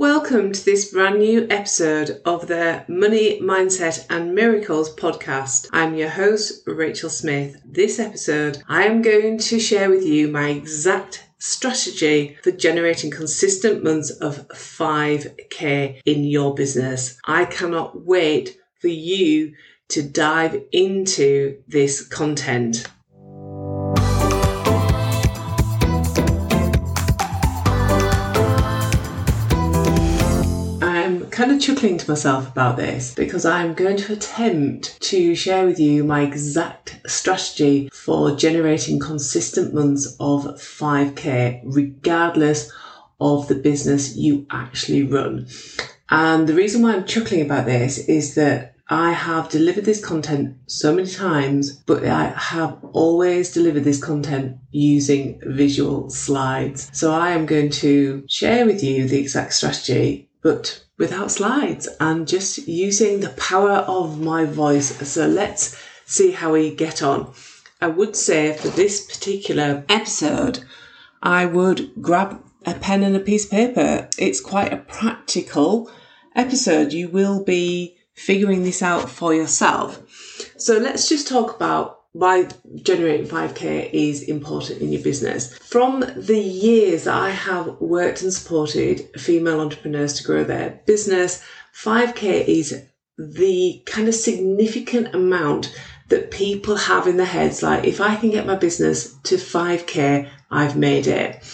Welcome to this brand new episode of the Money, Mindset and Miracles podcast. I'm your host, Rachel Smith. This episode, I am going to share with you my exact strategy for generating consistent months of 5k in your business. I cannot wait for you to dive into this content. Kind of chuckling to myself about this because I'm going to attempt to share with you my exact strategy for generating consistent months of 5k, regardless of the business you actually run. And the reason why I'm chuckling about this is that I have delivered this content so many times, but I have always delivered this content using visual slides. So I am going to share with you the exact strategy, but without slides and just using the power of my voice. So let's see how we get on. I would say for this particular episode, I would grab a pen and a piece of paper. It's quite a practical episode. You will be figuring this out for yourself. So let's just talk about why generating 5k is important in your business. From the years that I have worked and supported female entrepreneurs to grow their business, 5k is the kind of significant amount that people have in their heads like if I can get my business to 5k, I've made it.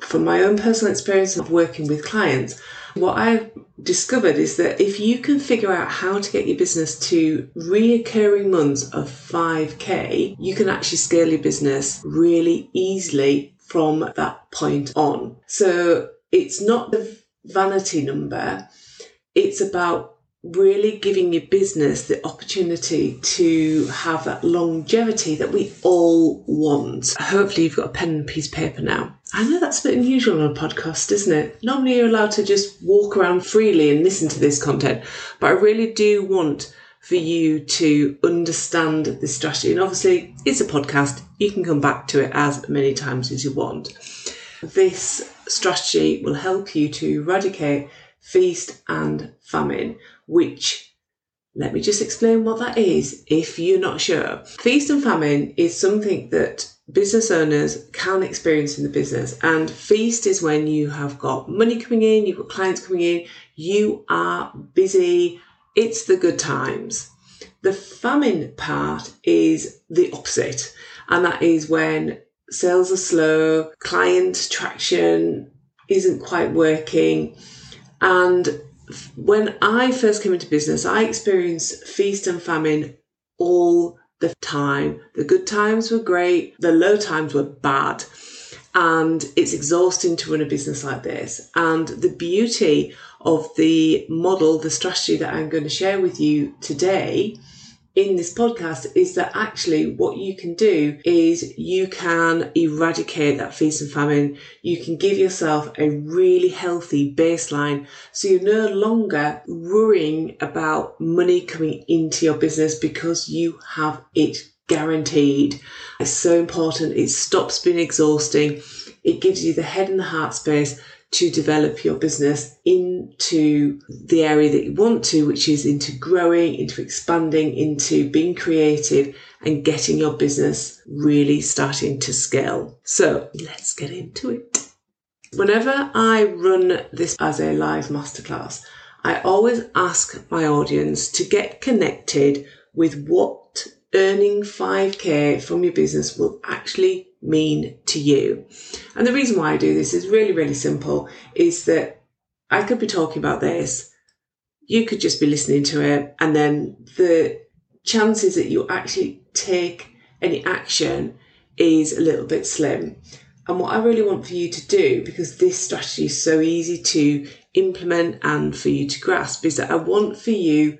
From my own personal experience of working with clients, what I've discovered is that if you can figure out how to get your business to reoccurring months of 5k, you can actually scale your business really easily from that point on. So it's not the vanity number, it's about really giving your business the opportunity to have that longevity that we all want. Hopefully, you've got a pen and piece of paper now. I know that's a bit unusual on a podcast, isn't it? Normally, you're allowed to just walk around freely and listen to this content, but I really do want for you to understand this strategy. And obviously, it's a podcast, you can come back to it as many times as you want. This strategy will help you to eradicate feast and famine which let me just explain what that is if you're not sure. Feast and famine is something that business owners can experience in the business. And feast is when you have got money coming in, you've got clients coming in, you are busy, it's the good times. The famine part is the opposite, and that is when sales are slow, client traction isn't quite working, and when I first came into business, I experienced feast and famine all the time. The good times were great, the low times were bad. And it's exhausting to run a business like this. And the beauty of the model, the strategy that I'm going to share with you today in this podcast is that actually what you can do is you can eradicate that feast and famine. You can give yourself a really healthy baseline. So you're no longer worrying about money coming into your business because you have it guaranteed. It's so important. It stops being exhausting. It gives you the head and the heart space to develop your business into the area that you want to, which is into growing, into expanding, into being creative and getting your business really starting to scale. So let's get into it. Whenever I run this as a live masterclass, I always ask my audience to get connected with what earning 5k from your business will actually mean to you. And the reason why I do this is really, really simple is that I could be talking about this, you could just be listening to it, and then the chances that you actually take any action is a little bit slim. And what I really want for you to do, because this strategy is so easy to implement and for you to grasp, is that I want for you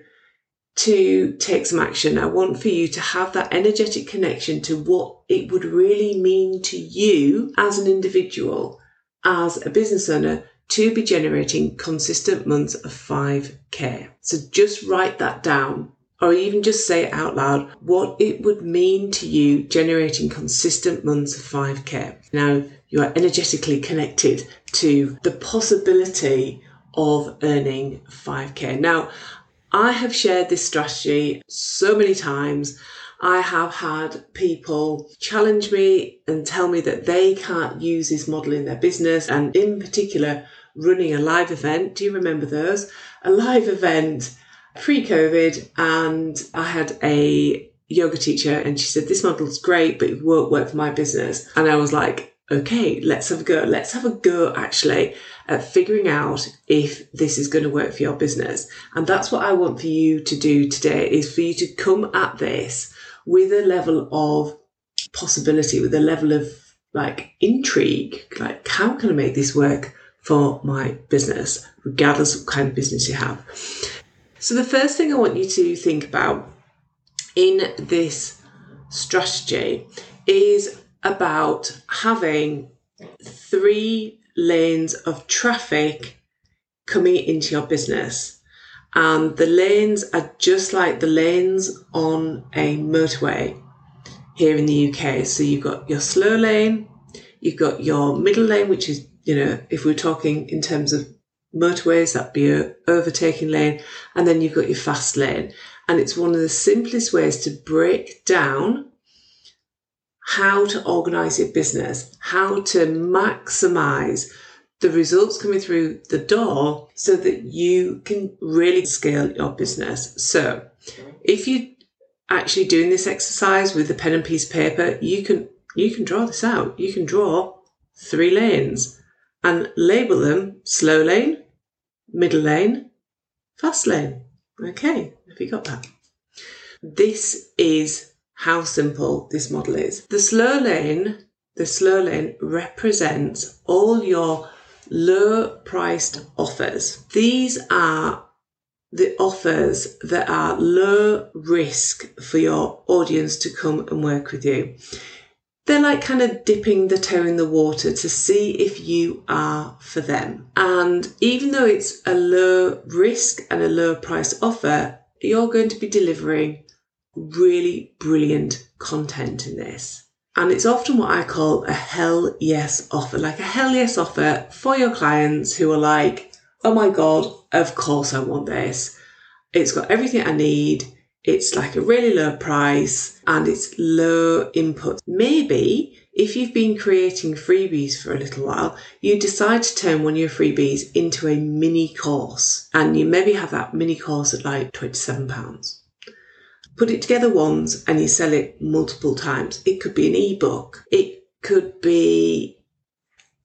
to take some action. I want for you to have that energetic connection to what it would really mean to you as an individual, as a business owner, to be generating consistent months of 5K. So just write that down or even just say it out loud what it would mean to you generating consistent months of 5K. Now you are energetically connected to the possibility of earning 5k. Now, I have shared this strategy so many times. I have had people challenge me and tell me that they can't use this model in their business, and in particular, running a live event. Do you remember those? A live event pre COVID, and I had a yoga teacher, and she said, This model's great, but it won't work for my business. And I was like, Okay, let's have a go. Let's have a go actually at figuring out if this is going to work for your business. And that's what I want for you to do today is for you to come at this with a level of possibility, with a level of like intrigue, like how can I make this work for my business, regardless of kind of business you have. So the first thing I want you to think about in this strategy is about having three lanes of traffic coming into your business. And the lanes are just like the lanes on a motorway here in the UK. So you've got your slow lane, you've got your middle lane, which is, you know, if we're talking in terms of motorways, that'd be a overtaking lane, and then you've got your fast lane. And it's one of the simplest ways to break down how to organize your business, how to maximize the results coming through the door so that you can really scale your business. So if you're actually doing this exercise with a pen and piece of paper, you can you can draw this out. You can draw three lanes and label them slow lane, middle lane, fast lane. Okay, have you got that? This is how simple this model is. The slow lane, the slow lane represents all your low priced offers. These are the offers that are low risk for your audience to come and work with you. They're like kind of dipping the toe in the water to see if you are for them. And even though it's a low risk and a low price offer, you're going to be delivering really brilliant content in this. And it's often what I call a hell yes offer, like a hell yes offer for your clients who are like, oh my God, of course I want this. It's got everything I need. It's like a really low price and it's low input. Maybe if you've been creating freebies for a little while, you decide to turn one of your freebies into a mini course and you maybe have that mini course at like £27 put it together once and you sell it multiple times. It could be an ebook. It could be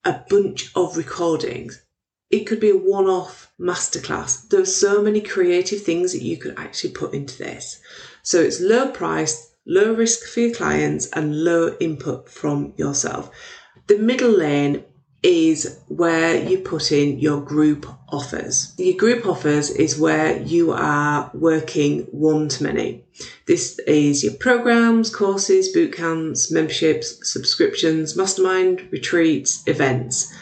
a bunch of recordings. It could be a one off masterclass. There are so many creative things that you could actually put into this. So it's low price, low risk for your clients, and low input from yourself. The middle lane is where you put in your group offers. Your group offers is where you are working one to many. This is your programs, courses, boot camps, memberships, subscriptions, mastermind, retreats, events.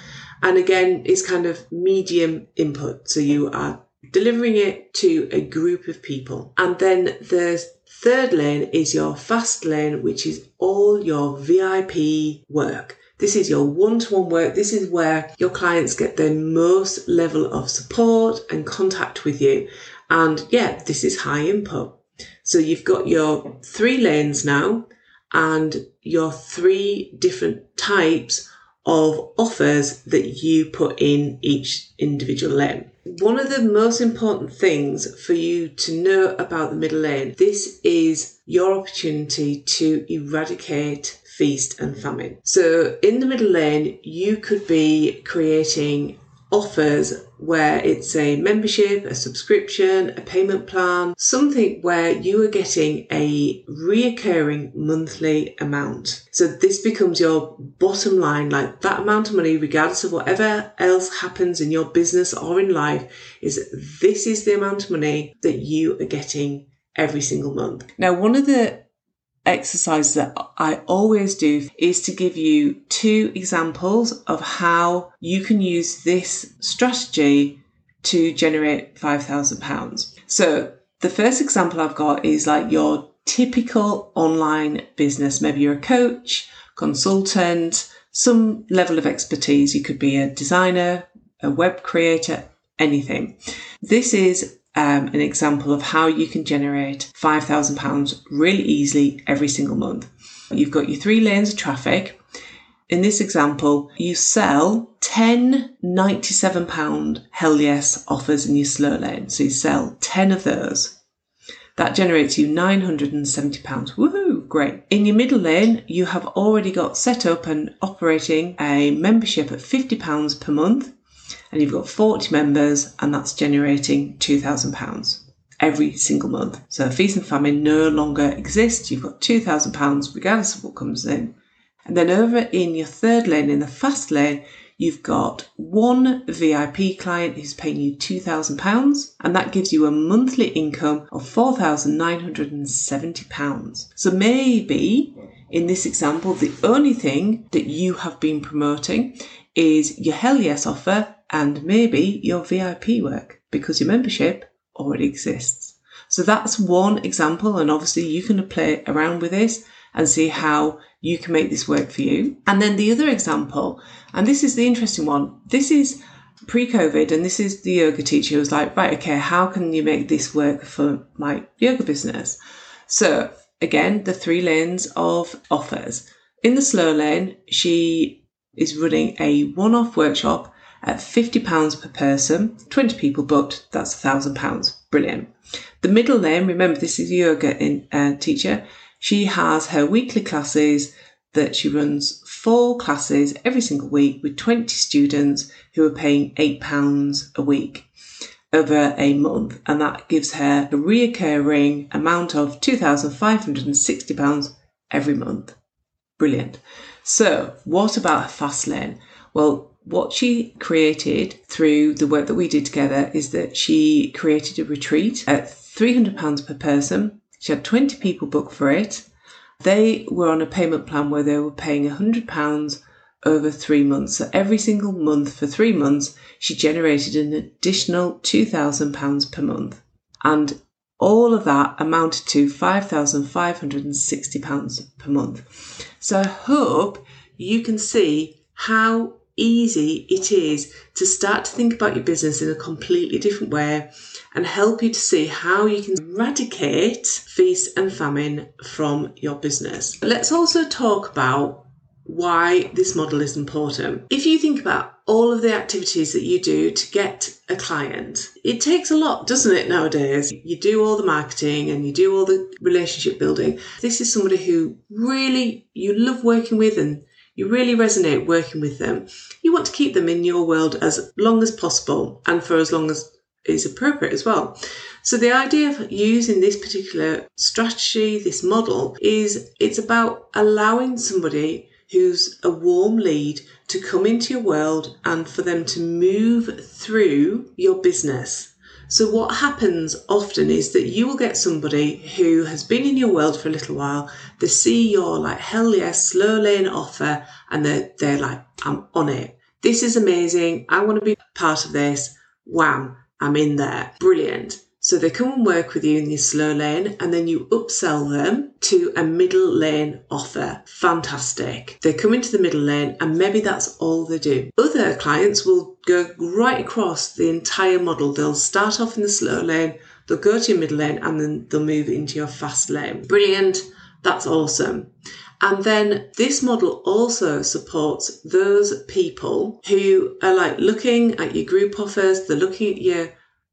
And again, it's kind of medium input. So you are delivering it to a group of people. And then the third lane is your fast lane, which is all your VIP work. This is your one to one work. This is where your clients get the most level of support and contact with you. And yeah, this is high input. So you've got your three lanes now and your three different types of offers that you put in each individual lane. One of the most important things for you to know about the middle lane, this is your opportunity to eradicate feast and famine. So in the middle lane, you could be creating offers where it's a membership, a subscription, a payment plan, something where you are getting a reoccurring monthly amount. So this becomes your bottom line, like that amount of money, regardless of whatever else happens in your business or in life, is this is the amount of money that you are getting every single month. Now, one of the exercise that I always do is to give you two examples of how you can use this strategy to generate £5,000. So the first example I've got is like your typical online business. Maybe you're a coach, consultant, some level of expertise. You could be a designer, a web creator, anything. This is um, an example of how you can generate £5,000 really easily every single month. You've got your three lanes of traffic. In this example, you sell 10 £97 Hell Yes offers in your slow lane. So you sell 10 of those. That generates you £970. Woohoo! Great. In your middle lane, you have already got set up and operating a membership at £50 per month, and you've got 40 members, and that's generating £2,000 every single month. So feast and famine no longer exists. You've got £2,000 regardless of what comes in. And then over in your third lane, in the fast lane, you've got one VIP client who's paying you £2,000, and that gives you a monthly income of £4,970. So maybe in this example, the only thing that you have been promoting is your Hell Yes offer and maybe your VIP work because your membership already exists. So that's one example, and obviously you can play around with this and see how you can make this work for you. And then the other example, and this is the interesting one, this is pre COVID, and this is the yoga teacher who was like, right, okay, how can you make this work for my yoga business? So, again, the three lanes of offers. In the slow lane, she is running a one off workshop at £50 per person, 20 people booked, that's £1,000. Brilliant. The middle lane, remember this is yoga in, uh, teacher, she has her weekly classes that she runs four classes every single week with 20 students who are paying £8 a week over a month. And that gives her a reoccurring amount of £2,560 every month. Brilliant. So, what about Fastlane? Well, what she created through the work that we did together is that she created a retreat at £300 per person she had 20 people booked for it. They were on a payment plan where they were paying £100 over three months. So every single month for three months, she generated an additional £2,000 per month. And all of that amounted to £5,560 per month. So I hope you can see how easy it is to start to think about your business in a completely different way and help you to see how you can eradicate feast and famine from your business. Let's also talk about why this model is important. If you think about all of the activities that you do to get a client, it takes a lot, doesn't it, nowadays? You do all the marketing and you do all the relationship building. This is somebody who really you love working with and you really resonate working with them. You want to keep them in your world as long as possible and for as long as is appropriate as well. So the idea of using this particular strategy, this model, is it's about allowing somebody who's a warm lead to come into your world and for them to move through your business. So what happens often is that you will get somebody who has been in your world for a little while, they see your like hell yes, slow lane offer, and they're they're like, I'm on it. This is amazing. I want to be part of this. Wham. I'm in there. Brilliant. So they come and work with you in the slow lane and then you upsell them to a middle lane offer. Fantastic. They come into the middle lane and maybe that's all they do. Other clients will go right across the entire model. They'll start off in the slow lane, they'll go to your middle lane and then they'll move into your fast lane. Brilliant. That's awesome. And then this model also supports those people who are like looking at your group offers, they're looking at your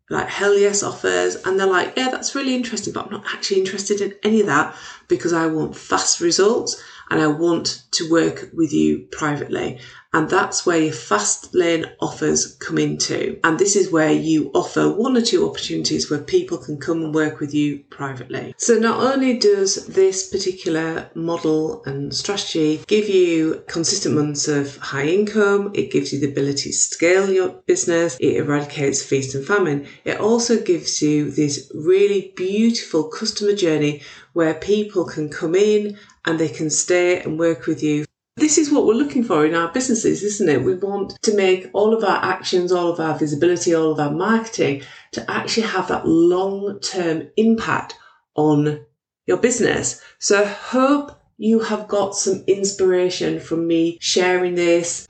like hell yes offers, and they're like, yeah, that's really interesting, but I'm not actually interested in any of that because I want fast results and I want to work with you privately. And that's where your fast lane offers come into. And this is where you offer one or two opportunities where people can come and work with you privately. So not only does this particular model and strategy give you consistent months of high income, it gives you the ability to scale your business, it eradicates feast and famine. It also gives you this really beautiful customer journey where people can come in and they can stay and work with you this is what we're looking for in our businesses, isn't it? We want to make all of our actions, all of our visibility, all of our marketing to actually have that long term impact on your business. So I hope you have got some inspiration from me sharing this.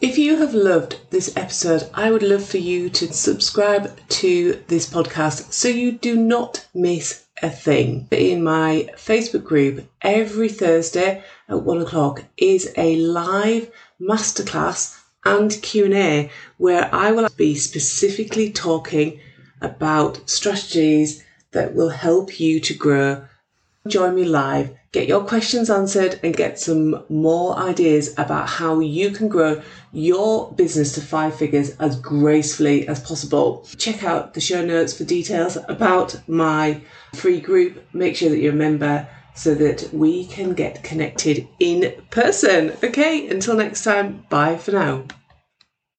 If you have loved this episode, I would love for you to subscribe to this podcast so you do not miss a thing. In my Facebook group, every Thursday at one o'clock is a live masterclass and Q&A where I will be specifically talking about strategies that will help you to grow. Join me live, get your questions answered, and get some more ideas about how you can grow your business to five figures as gracefully as possible. Check out the show notes for details about my free group. Make sure that you're a member so that we can get connected in person. Okay, until next time, bye for now.